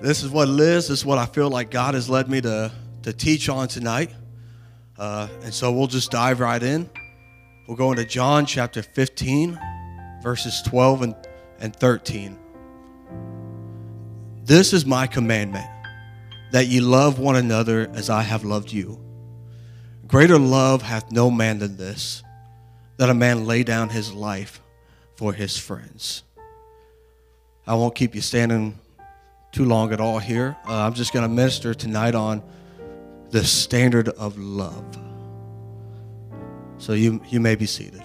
this is what it is. This is what I feel like God has led me to to teach on tonight, uh, and so we'll just dive right in. We'll go into John chapter 15, verses 12 and, and 13. This is my commandment that ye love one another as I have loved you. Greater love hath no man than this, that a man lay down his life for his friends. I won't keep you standing too long at all here. Uh, I'm just going to minister tonight on the standard of love. So you, you may be seated.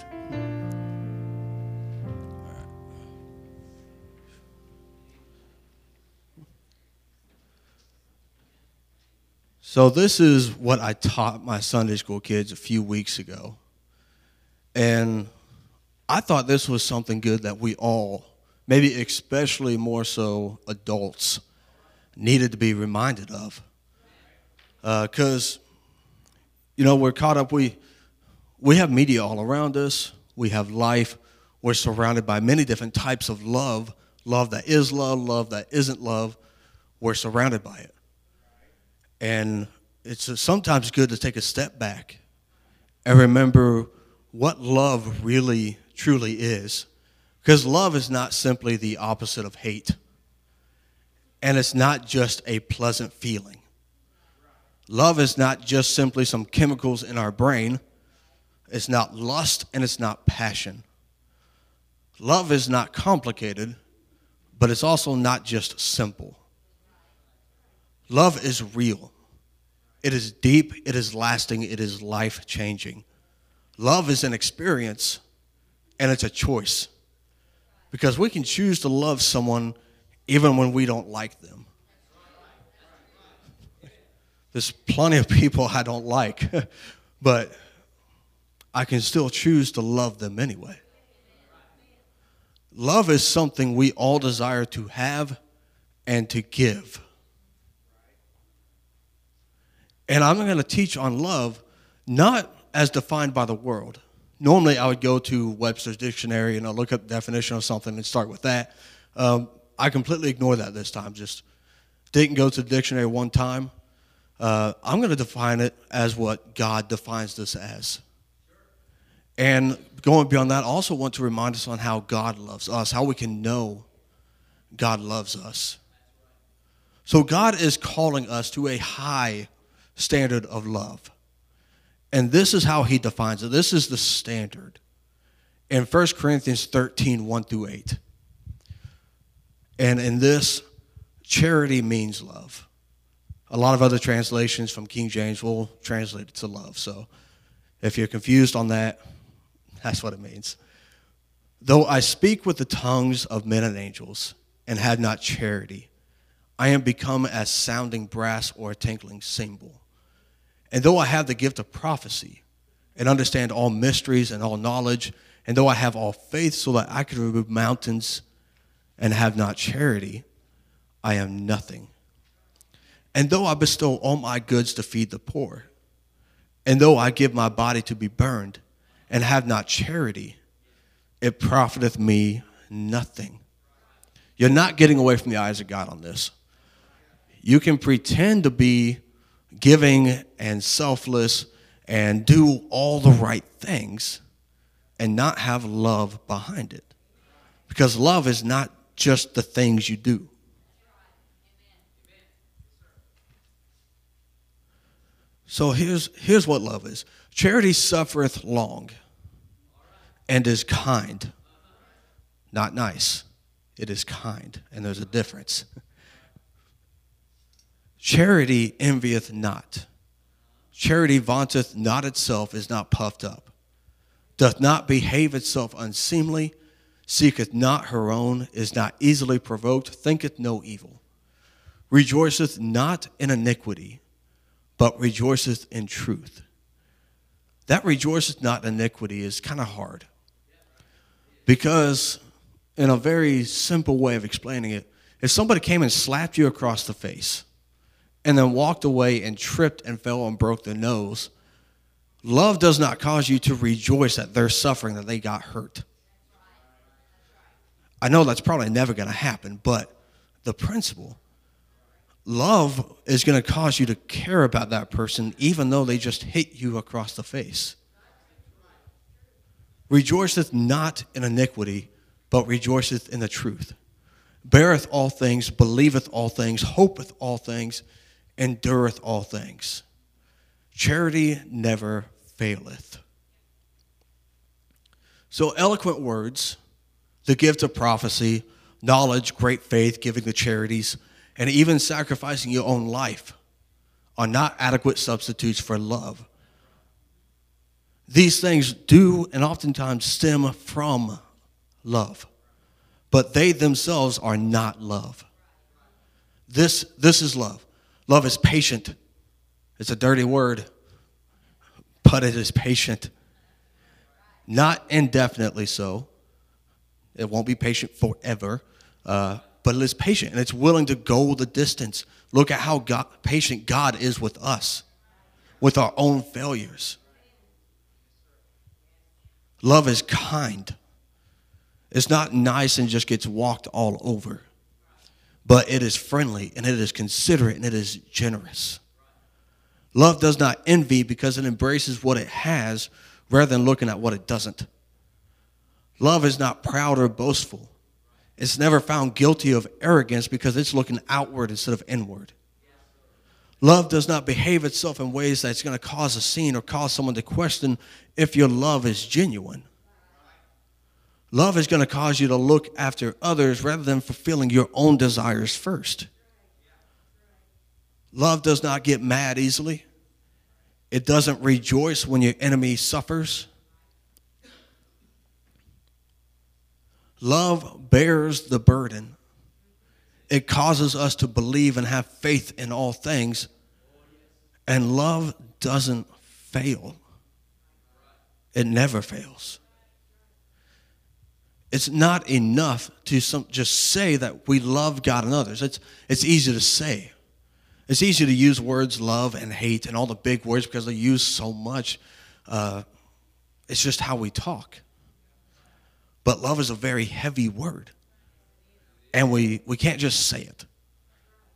So, this is what I taught my Sunday school kids a few weeks ago. And I thought this was something good that we all maybe especially more so adults, needed to be reminded of. Because, uh, you know, we're caught up, we, we have media all around us, we have life, we're surrounded by many different types of love love that is love, love that isn't love. We're surrounded by it. And it's sometimes good to take a step back and remember what love really, truly is because love is not simply the opposite of hate, and it's not just a pleasant feeling. Love is not just simply some chemicals in our brain, it's not lust and it's not passion. Love is not complicated, but it's also not just simple. Love is real. It is deep, it is lasting, it is life changing. Love is an experience and it's a choice because we can choose to love someone even when we don't like them. There's plenty of people I don't like, but I can still choose to love them anyway. Love is something we all desire to have and to give. And I'm going to teach on love not as defined by the world normally I would go to Webster's dictionary and I'll look up the definition of something and start with that. Um, I completely ignore that this time. Just didn't go to the dictionary one time. Uh, I'm going to define it as what God defines this as. And going beyond that, I also want to remind us on how God loves us, how we can know God loves us. So God is calling us to a high standard of love. And this is how he defines it. This is the standard in 1 Corinthians 13 1 through 8. And in this, charity means love. A lot of other translations from King James will translate it to love. So if you're confused on that, that's what it means. Though I speak with the tongues of men and angels and have not charity, I am become as sounding brass or a tinkling cymbal. And though I have the gift of prophecy and understand all mysteries and all knowledge, and though I have all faith so that I could remove mountains and have not charity, I am nothing. And though I bestow all my goods to feed the poor, and though I give my body to be burned and have not charity, it profiteth me nothing. You're not getting away from the eyes of God on this. You can pretend to be giving and selfless and do all the right things and not have love behind it. Because love is not just the things you do. So here's, here's what love is charity suffereth long and is kind, not nice. It is kind, and there's a difference. Charity envieth not. Charity vaunteth not itself, is not puffed up, doth not behave itself unseemly, seeketh not her own, is not easily provoked, thinketh no evil, rejoiceth not in iniquity, but rejoiceth in truth. That rejoiceth not in iniquity is kind of hard. Because, in a very simple way of explaining it, if somebody came and slapped you across the face and then walked away and tripped and fell and broke the nose, love does not cause you to rejoice at their suffering that they got hurt. I know that's probably never going to happen, but the principle love is going to cause you to care about that person even though they just hit you across the face. Rejoiceth not in iniquity, but rejoiceth in the truth. Beareth all things, believeth all things, hopeth all things, endureth all things. Charity never faileth. So, eloquent words, the gift of prophecy, knowledge, great faith, giving the charities, and even sacrificing your own life are not adequate substitutes for love. These things do and oftentimes stem from love, but they themselves are not love. This, this is love. Love is patient. It's a dirty word, but it is patient. Not indefinitely so. It won't be patient forever, uh, but it is patient and it's willing to go the distance. Look at how God, patient God is with us, with our own failures. Love is kind. It's not nice and just gets walked all over, but it is friendly and it is considerate and it is generous. Love does not envy because it embraces what it has rather than looking at what it doesn't. Love is not proud or boastful. It's never found guilty of arrogance because it's looking outward instead of inward. Love does not behave itself in ways that's going to cause a scene or cause someone to question if your love is genuine. Love is going to cause you to look after others rather than fulfilling your own desires first. Love does not get mad easily. It doesn't rejoice when your enemy suffers. Love bears the burden it causes us to believe and have faith in all things. And love doesn't fail, it never fails. It's not enough to some, just say that we love God and others. It's, it's easy to say. It's easy to use words love and hate and all the big words because they're used so much. Uh, it's just how we talk. But love is a very heavy word and we, we can't just say it.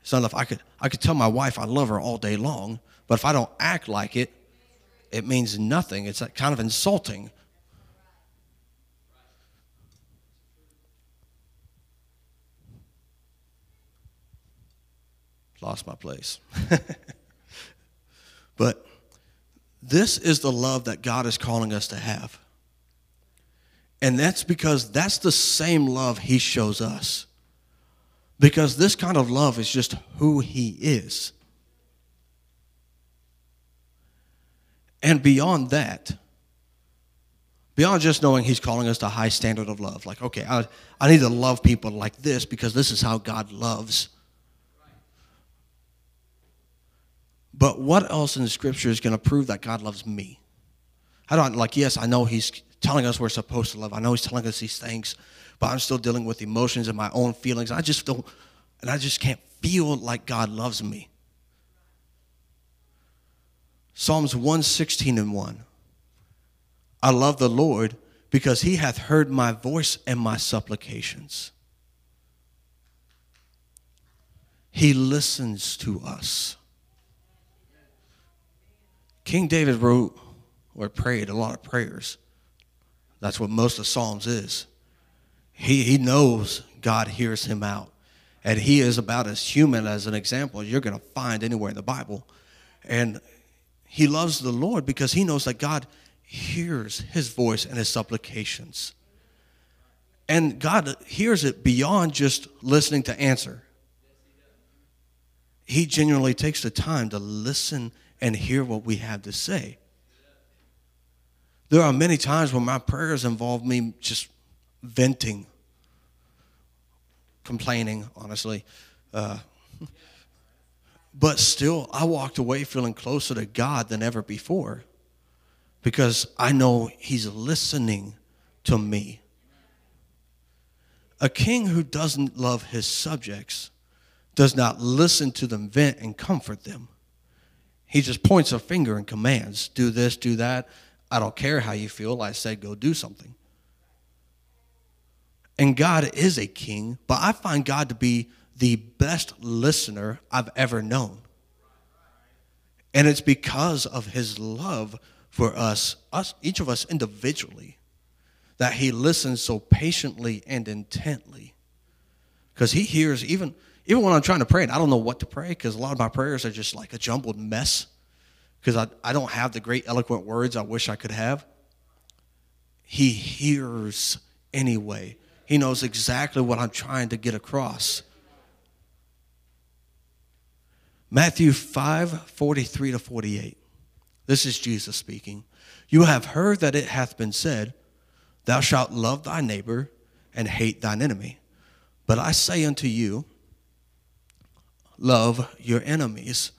So if I could I could tell my wife I love her all day long, but if I don't act like it, it means nothing. It's kind of insulting. Lost my place. but this is the love that God is calling us to have. And that's because that's the same love He shows us. Because this kind of love is just who He is. And beyond that, beyond just knowing He's calling us to a high standard of love, like, okay, I, I need to love people like this because this is how God loves. But what else in the scripture is going to prove that God loves me? I don't like, yes, I know He's telling us we're supposed to love. I know He's telling us these things but I'm still dealing with emotions and my own feelings. I just don't, and I just can't feel like God loves me. Psalms 116 and 1. I love the Lord because he hath heard my voice and my supplications. He listens to us. King David wrote or prayed a lot of prayers. That's what most of Psalms is. He, he knows God hears him out. And he is about as human as an example you're going to find anywhere in the Bible. And he loves the Lord because he knows that God hears his voice and his supplications. And God hears it beyond just listening to answer. He genuinely takes the time to listen and hear what we have to say. There are many times when my prayers involve me just venting, complaining, honestly. Uh, But still, I walked away feeling closer to God than ever before because I know He's listening to me. A king who doesn't love his subjects does not listen to them vent and comfort them. He just points a finger and commands do this, do that. I don't care how you feel. I said go do something. And God is a king, but I find God to be the best listener I've ever known. And it's because of his love for us, us each of us individually, that he listens so patiently and intently. Because he hears even even when I'm trying to pray and I don't know what to pray, because a lot of my prayers are just like a jumbled mess. Because I, I don't have the great eloquent words I wish I could have. He hears anyway. He knows exactly what I'm trying to get across. Matthew 5 43 to 48. This is Jesus speaking. You have heard that it hath been said, Thou shalt love thy neighbor and hate thine enemy. But I say unto you, Love your enemies,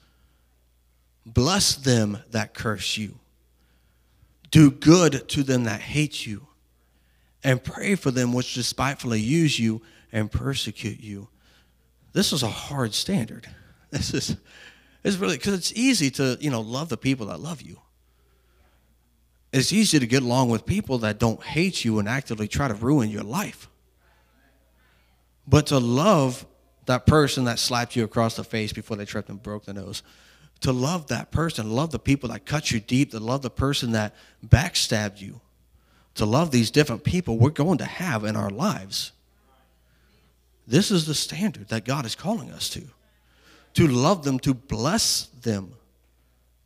bless them that curse you, do good to them that hate you, and pray for them which despitefully use you and persecute you. This is a hard standard. This is it's really because it's easy to you know love the people that love you. It's easy to get along with people that don't hate you and actively try to ruin your life. But to love that person that slapped you across the face before they tripped and broke the nose, to love that person, love the people that cut you deep, to love the person that backstabbed you, to love these different people we're going to have in our lives. This is the standard that God is calling us to. To love them, to bless them,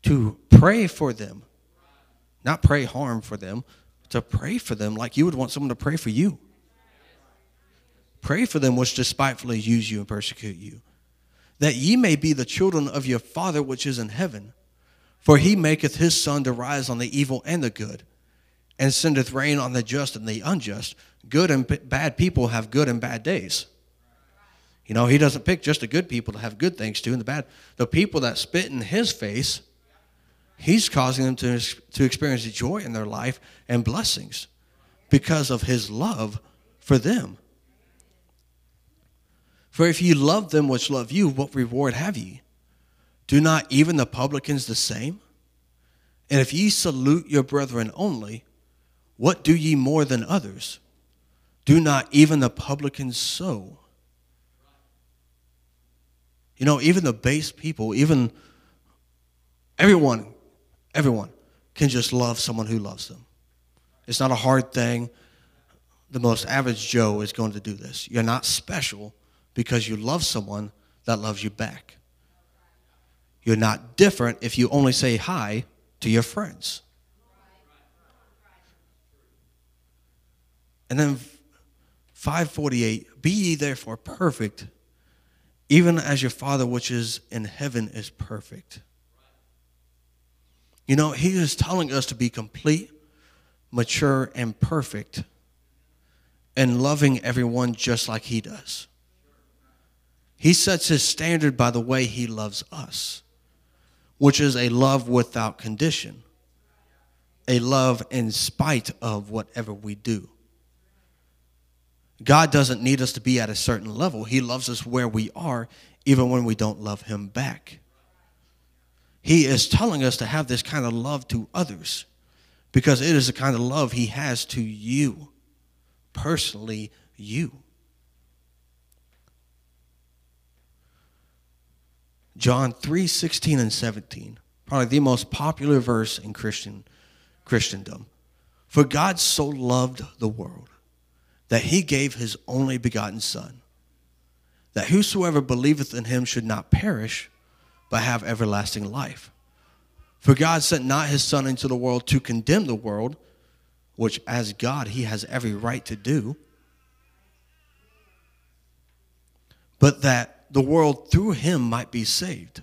to pray for them, not pray harm for them, to pray for them like you would want someone to pray for you. Pray for them which despitefully use you and persecute you, that ye may be the children of your Father which is in heaven. For he maketh his sun to rise on the evil and the good, and sendeth rain on the just and the unjust. Good and bad people have good and bad days. You know, he doesn't pick just the good people to have good things to, and the bad. The people that spit in his face He's causing them to, to experience joy in their life and blessings because of his love for them. For if ye love them which love you, what reward have ye? Do not even the publicans the same? And if ye salute your brethren only, what do ye more than others? Do not even the publicans so? You know, even the base people, even everyone Everyone can just love someone who loves them. It's not a hard thing. The most average Joe is going to do this. You're not special because you love someone that loves you back. You're not different if you only say hi to your friends. And then 548 Be ye therefore perfect, even as your Father which is in heaven is perfect. You know, he is telling us to be complete, mature, and perfect, and loving everyone just like he does. He sets his standard by the way he loves us, which is a love without condition, a love in spite of whatever we do. God doesn't need us to be at a certain level. He loves us where we are, even when we don't love Him back. He is telling us to have this kind of love to others because it is the kind of love He has to you, personally, you. John 3 16 and 17, probably the most popular verse in Christian Christendom. For God so loved the world that he gave his only begotten Son, that whosoever believeth in him should not perish, but have everlasting life. For God sent not his Son into the world to condemn the world, which as God he has every right to do, but that the world through him might be saved.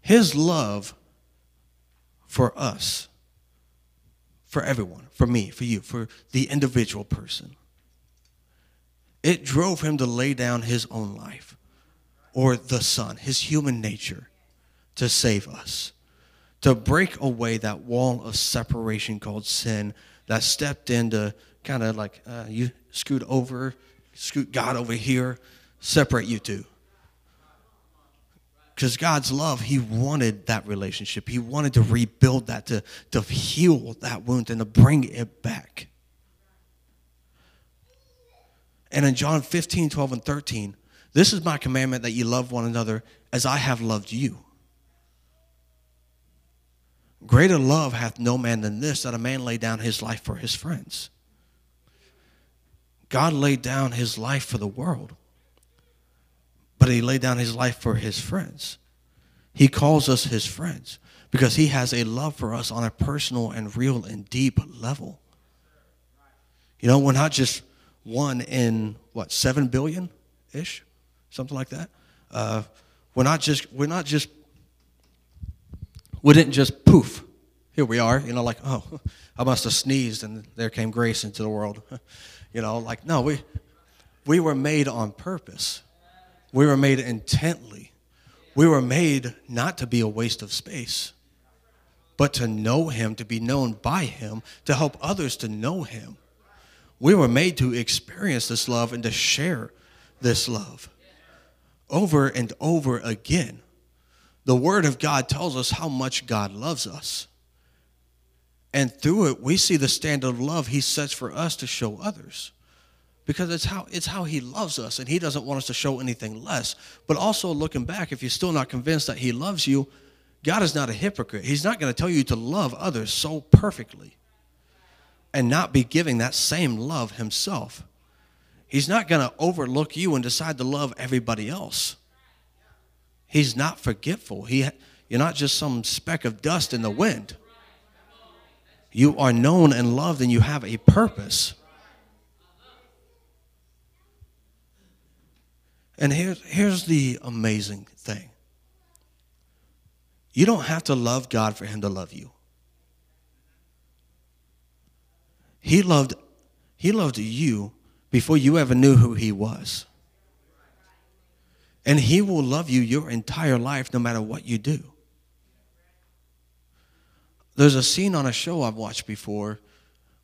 His love for us, for everyone, for me, for you, for the individual person, it drove him to lay down his own life or the Son, his human nature, to save us, to break away that wall of separation called sin that stepped in to kind of like uh, you scoot over, scoot God over here, separate you two. Because God's love, He wanted that relationship. He wanted to rebuild that, to, to heal that wound, and to bring it back. And in John 15, 12, and 13, this is my commandment that you love one another as I have loved you. Greater love hath no man than this, that a man lay down his life for his friends. God laid down his life for the world, but he laid down his life for his friends. He calls us his friends because he has a love for us on a personal and real and deep level. You know, we're not just one in what seven billion ish, something like that. Uh, we're not just we're not just we didn't just poof. Here we are, you know, like oh, I must have sneezed and there came grace into the world. You know, like no, we we were made on purpose. We were made intently. We were made not to be a waste of space, but to know him, to be known by him, to help others to know him. We were made to experience this love and to share this love over and over again. The Word of God tells us how much God loves us. And through it, we see the standard of love He sets for us to show others. Because it's how, it's how He loves us, and He doesn't want us to show anything less. But also, looking back, if you're still not convinced that He loves you, God is not a hypocrite. He's not going to tell you to love others so perfectly and not be giving that same love himself. He's not going to overlook you and decide to love everybody else. He's not forgetful. He, you're not just some speck of dust in the wind. You are known and loved, and you have a purpose. And here's, here's the amazing thing you don't have to love God for Him to love you. He loved, he loved you before you ever knew who he was. And he will love you your entire life no matter what you do. There's a scene on a show I've watched before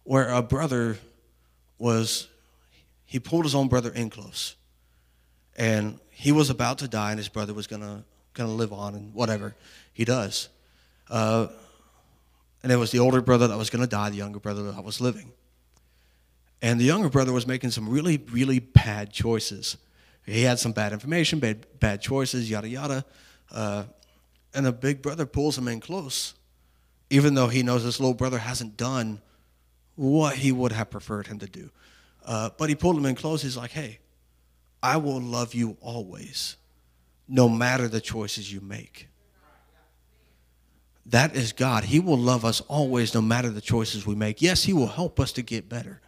where a brother was, he pulled his own brother in close. And he was about to die, and his brother was gonna, gonna live on, and whatever he does. Uh, and it was the older brother that was going to die, the younger brother that was living. And the younger brother was making some really, really bad choices. He had some bad information, bad, bad choices, yada, yada. Uh, and the big brother pulls him in close, even though he knows his little brother hasn't done what he would have preferred him to do. Uh, but he pulled him in close. He's like, hey, I will love you always, no matter the choices you make. That is God. He will love us always, no matter the choices we make. Yes, He will help us to get better.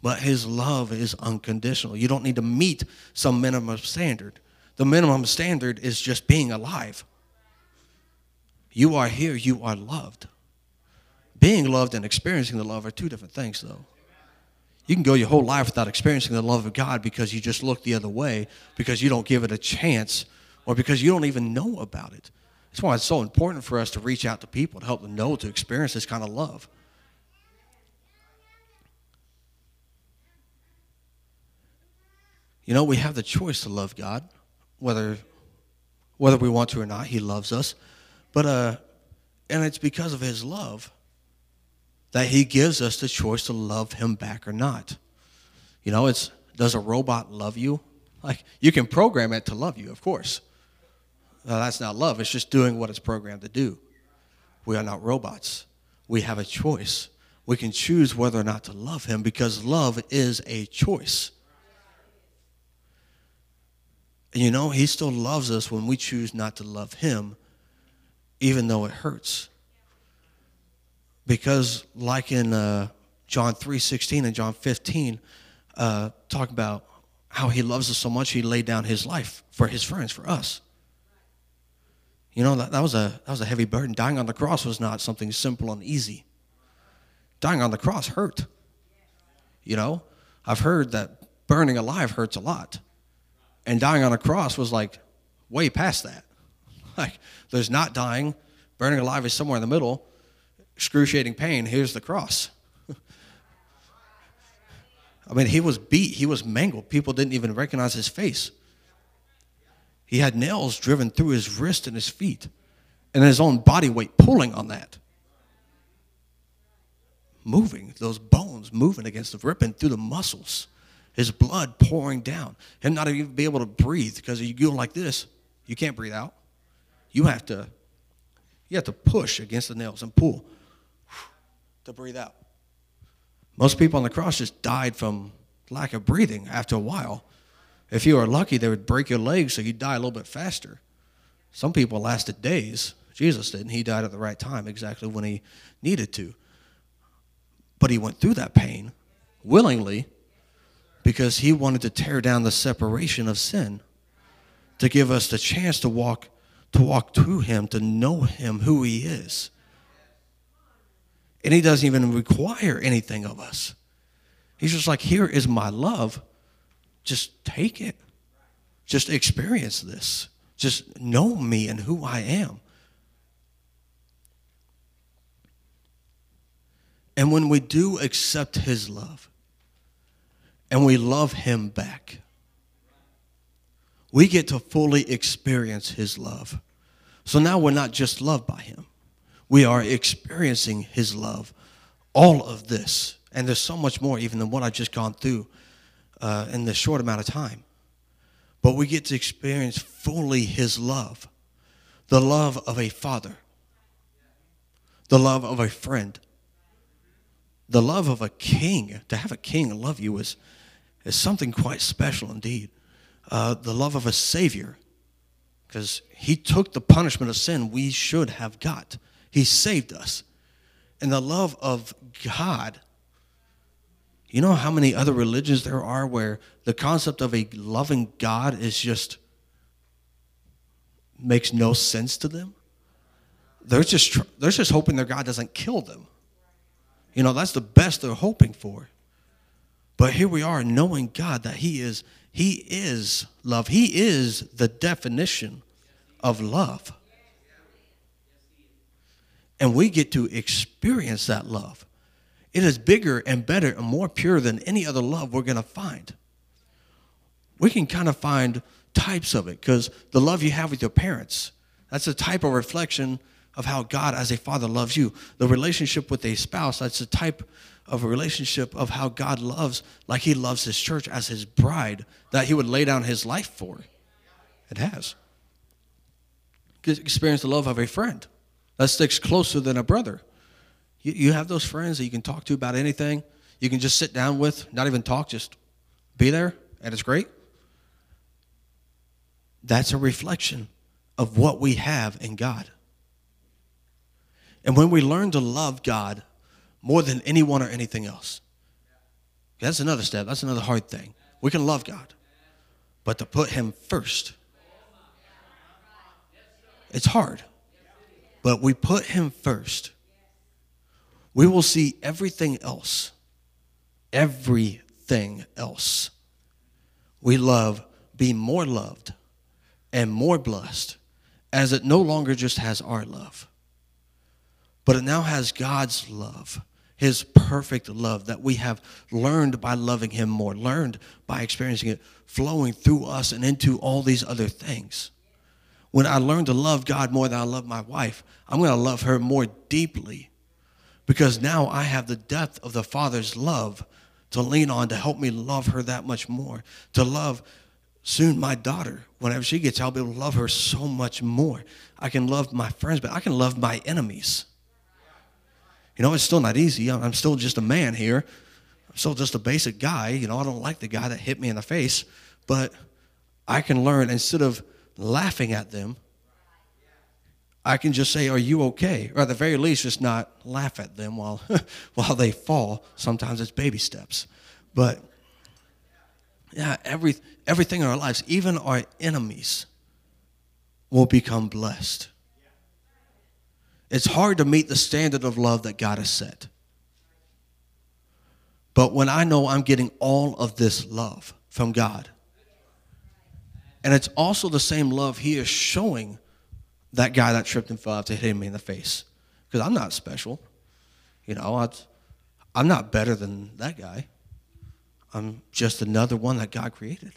But His love is unconditional. You don't need to meet some minimum standard. The minimum standard is just being alive. You are here, you are loved. Being loved and experiencing the love are two different things, though. You can go your whole life without experiencing the love of God because you just look the other way, because you don't give it a chance, or because you don't even know about it. That's why it's so important for us to reach out to people to help them know to experience this kind of love. You know, we have the choice to love God, whether whether we want to or not. He loves us, but uh, and it's because of His love that He gives us the choice to love Him back or not. You know, it's does a robot love you? Like you can program it to love you, of course. That's not love. It's just doing what it's programmed to do. We are not robots. We have a choice. We can choose whether or not to love Him because love is a choice. And you know, He still loves us when we choose not to love Him, even though it hurts. Because, like in uh, John 3 16 and John 15, uh, talk about how He loves us so much, He laid down His life for His friends, for us. You know, that, that, was a, that was a heavy burden. Dying on the cross was not something simple and easy. Dying on the cross hurt. You know, I've heard that burning alive hurts a lot And dying on a cross was like way past that. Like, there's not dying, burning alive is somewhere in the middle, excruciating pain. Here's the cross. I mean, he was beat, he was mangled. People didn't even recognize his face. He had nails driven through his wrist and his feet, and his own body weight pulling on that. Moving, those bones moving against the ripping through the muscles, his blood pouring down, him not even be able to breathe because you go like this, you can't breathe out. You have to, you have to push against the nails and pull to breathe out. Most people on the cross just died from lack of breathing after a while. If you were lucky, they would break your legs so you'd die a little bit faster. Some people lasted days. Jesus didn't. He died at the right time, exactly when he needed to. But he went through that pain willingly because he wanted to tear down the separation of sin, to give us the chance to walk to walk to him, to know him who he is. And he doesn't even require anything of us. He's just like, here is my love. Just take it. Just experience this. Just know me and who I am. And when we do accept his love and we love him back, we get to fully experience his love. So now we're not just loved by him, we are experiencing his love. All of this, and there's so much more even than what I've just gone through uh, in this short amount of time. But we get to experience fully his love the love of a father, the love of a friend, the love of a king. To have a king love you is, is something quite special indeed. Uh, the love of a savior, because he took the punishment of sin we should have got. He saved us. And the love of God. You know how many other religions there are where the concept of a loving God is just makes no sense to them? They're just they're just hoping their God doesn't kill them. You know, that's the best they're hoping for. But here we are knowing God that he is he is love. He is the definition of love. And we get to experience that love. It is bigger and better and more pure than any other love we're going to find. We can kind of find types of it because the love you have with your parents, that's a type of reflection of how God as a father loves you. The relationship with a spouse, that's a type of a relationship of how God loves, like he loves his church as his bride, that he would lay down his life for. It has. Experience the love of a friend that sticks closer than a brother. You, you have those friends that you can talk to about anything. You can just sit down with, not even talk, just be there, and it's great. That's a reflection of what we have in God. And when we learn to love God more than anyone or anything else, that's another step. That's another hard thing. We can love God, but to put Him first, it's hard. But we put Him first we will see everything else, everything else we love be more loved and more blessed as it no longer just has our love, but it now has God's love, His perfect love that we have learned by loving Him more, learned by experiencing it flowing through us and into all these other things. When I learn to love God more than I love my wife, I'm going to love her more deeply because now I have the depth of the Father's love to lean on to help me love her that much more, to love soon my daughter. Whenever she gets, I'll be able to love her so much more. I can love my friends, but I can love my enemies. You know, it's still not easy. I'm still just a man here. I'm still just a basic guy. You know, I don't like the guy that hit me in the face, but I can learn instead of laughing at them, I can just say, Are you okay? Or at the very least, just not laugh at them while, while they fall. Sometimes it's baby steps. But yeah, every, everything in our lives, even our enemies, will become blessed. It's hard to meet the standard of love that God has set. But when I know I'm getting all of this love from God, And it's also the same love he is showing that guy that tripped and fell after hitting me in the face. Because I'm not special. You know, I, I'm not better than that guy. I'm just another one that God created.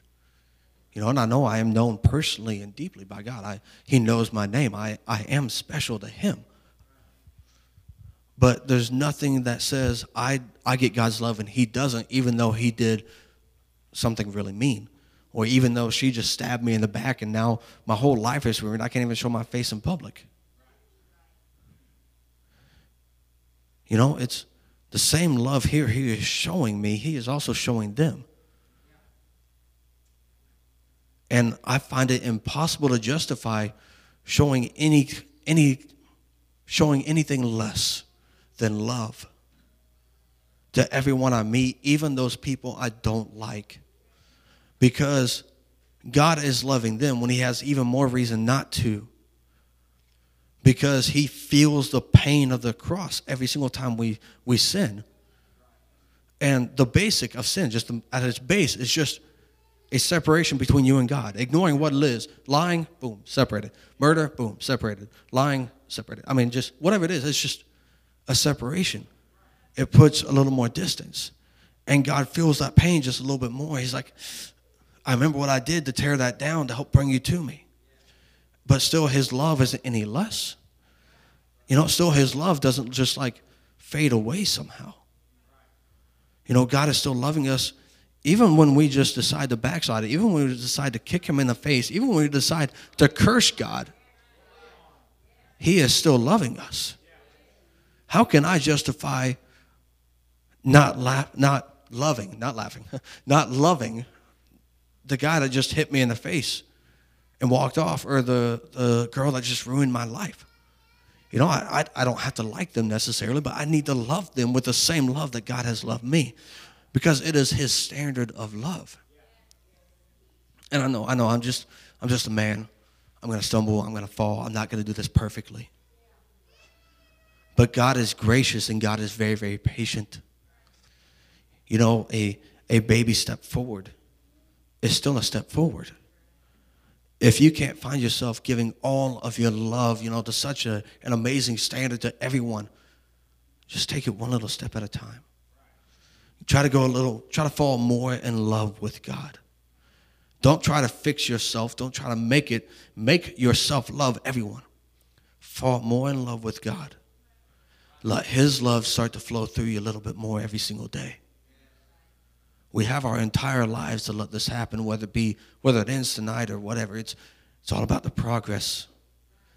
You know, and I know I am known personally and deeply by God. I, he knows my name. I, I am special to Him. But there's nothing that says I, I get God's love and He doesn't, even though He did something really mean. Or even though she just stabbed me in the back and now my whole life is ruined, I can't even show my face in public. You know, it's the same love here He is showing me, He is also showing them. And I find it impossible to justify showing any any showing anything less than love to everyone I meet, even those people I don't like. Because God is loving them when He has even more reason not to. Because He feels the pain of the cross every single time we, we sin. And the basic of sin, just at its base, is just a separation between you and God. Ignoring what it is. Lying, boom, separated. Murder, boom, separated. Lying, separated. I mean, just whatever it is, it's just a separation. It puts a little more distance. And God feels that pain just a little bit more. He's like, I remember what I did to tear that down to help bring you to me. But still, His love isn't any less. You know, still, His love doesn't just like fade away somehow. You know, God is still loving us even when we just decide to backslide even when we decide to kick Him in the face, even when we decide to curse God, He is still loving us. How can I justify not laugh, not loving, not laughing, not loving the guy that just hit me in the face and walked off, or the, the girl that just ruined my life? You know, I, I, I don't have to like them necessarily, but I need to love them with the same love that God has loved me because it is his standard of love. And I know, I know, I'm just, I'm just a man. I'm going to stumble. I'm going to fall. I'm not going to do this perfectly. But God is gracious and God is very, very patient. You know, a, a baby step forward is still a step forward. If you can't find yourself giving all of your love, you know, to such a, an amazing standard to everyone, just take it one little step at a time. Try to go a little, try to fall more in love with God. Don't try to fix yourself. Don't try to make it, make yourself love everyone. Fall more in love with God. Let His love start to flow through you a little bit more every single day. We have our entire lives to let this happen, whether it be whether it ends tonight or whatever. It's it's all about the progress.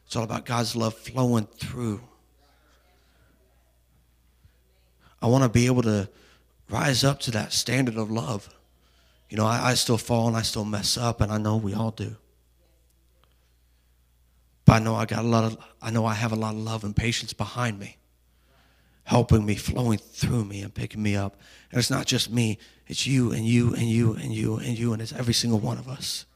It's all about God's love flowing through. I want to be able to rise up to that standard of love. You know, I, I still fall and I still mess up, and I know we all do. But I know I got a lot of I know I have a lot of love and patience behind me helping me, flowing through me, and picking me up. And it's not just me, it's you and you and you and you and you, and it's every single one of us.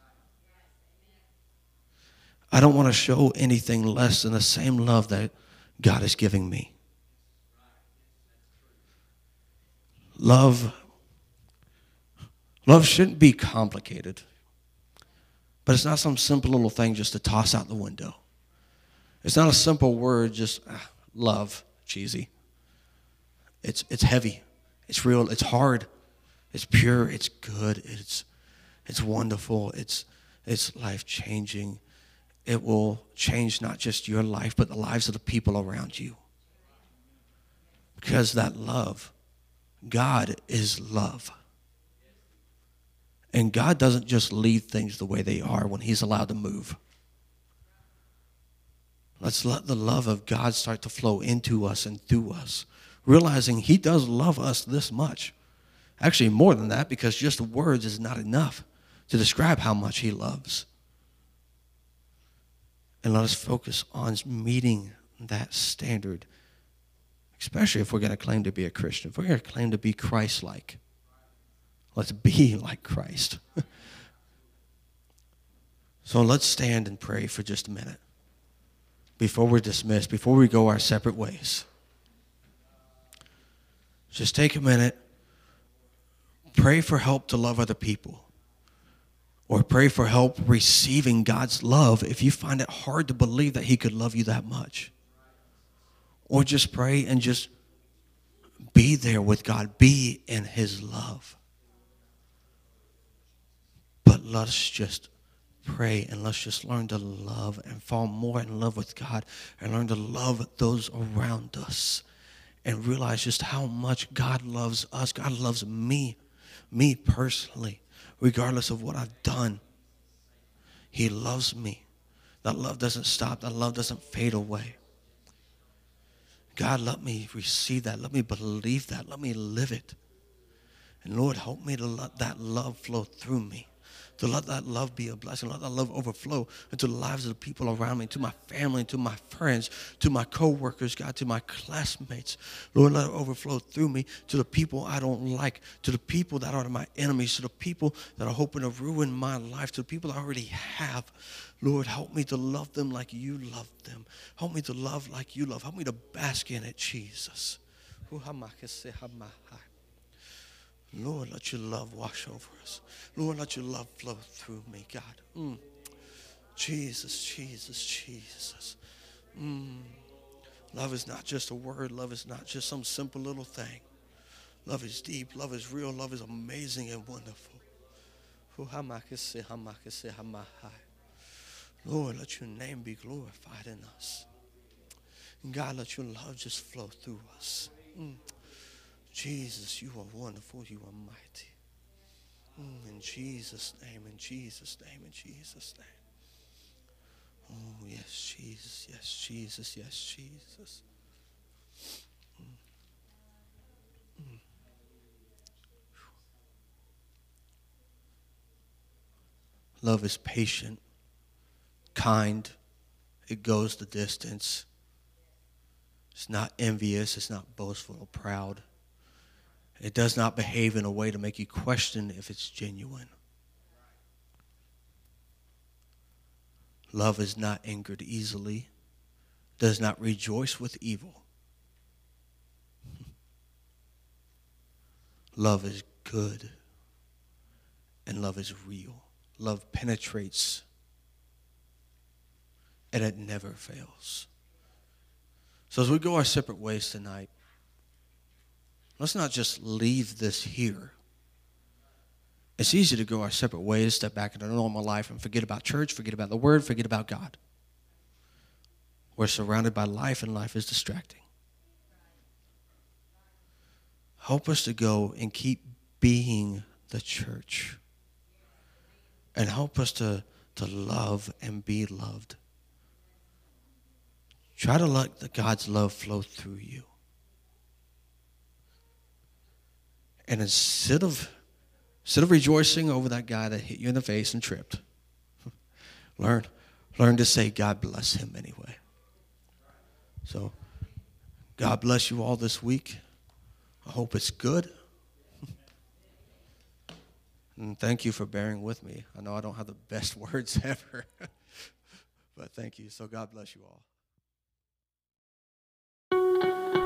I don't want to show anything less than the same love that God is giving me. Love love shouldn't be complicated. But it's not some simple little thing just to toss out the window. It's not a simple word just ah, love, cheesy. It's, it's heavy. It's real. It's hard. It's pure. It's good. It's, it's wonderful. It's, it's life changing. It will change not just your life, but the lives of the people around you. Because that love, God is love. And God doesn't just leave things the way they are when He's allowed to move. Let's let the love of God start to flow into us and through us realizing He does love us this much. Actually, more than that, because just words is not enough to describe how much He loves. And let us focus on meeting that standard, especially if we're going to claim to be a Christian, if we're going to claim to be Christ like. Let's be like Christ. so let's stand and pray for just a minute before we're dismissed, before we go our separate ways. Just take a minute, pray for help to love other people. or pray for help receiving God's love if you find it hard to believe that He could love you that much. Or just pray and just be there with God, be in His love. But let's just pray and let's just learn to love and fall more in love with God and learn to love those around us and realize just how much God loves us. God loves me, me personally, regardless of what I've done. He loves me. That love doesn't stop, that love doesn't fade away. God, let me receive that. Let me believe that. Let me live it. And Lord, help me to let that love flow through me to let that love be a blessing, let that love overflow into the lives of the people around me, to my family, to my friends, to my co-workers, God, to my classmates. Lord, let it overflow through me to the people I don't like, to the people that are my enemies, to the people that are hoping to ruin my life, to the people I already have. Lord, help me to love them like you love them. Help me to love like you love. Help me to bask in it, Jesus. Lord, let your love wash over us. Lord, let your love flow through me, God. Mm. Jesus, Jesus, Jesus. Mm. Love is not just a word, love is not just some simple little thing. Love is deep, love is real, love is amazing and wonderful. Lord, let your name be glorified in us. God, let your love just flow through us. Mm. Jesus, you are wonderful. You are mighty. Mm, in Jesus' name, in Jesus' name, in Jesus' name. Oh, yes, Jesus, yes, Jesus, yes, Jesus. Mm. Love is patient, kind, it goes the distance. It's not envious, it's not boastful or proud. It does not behave in a way to make you question if it's genuine. Love is not angered easily, does not rejoice with evil. Love is good, and love is real. Love penetrates, and it never fails. So, as we go our separate ways tonight, Let's not just leave this here. It's easy to go our separate ways, step back into normal life, and forget about church, forget about the Word, forget about God. We're surrounded by life, and life is distracting. Help us to go and keep being the church. And help us to, to love and be loved. Try to let God's love flow through you. And instead of, instead of rejoicing over that guy that hit you in the face and tripped, learn, learn to say, God bless him anyway. So, God bless you all this week. I hope it's good. and thank you for bearing with me. I know I don't have the best words ever, but thank you. So, God bless you all.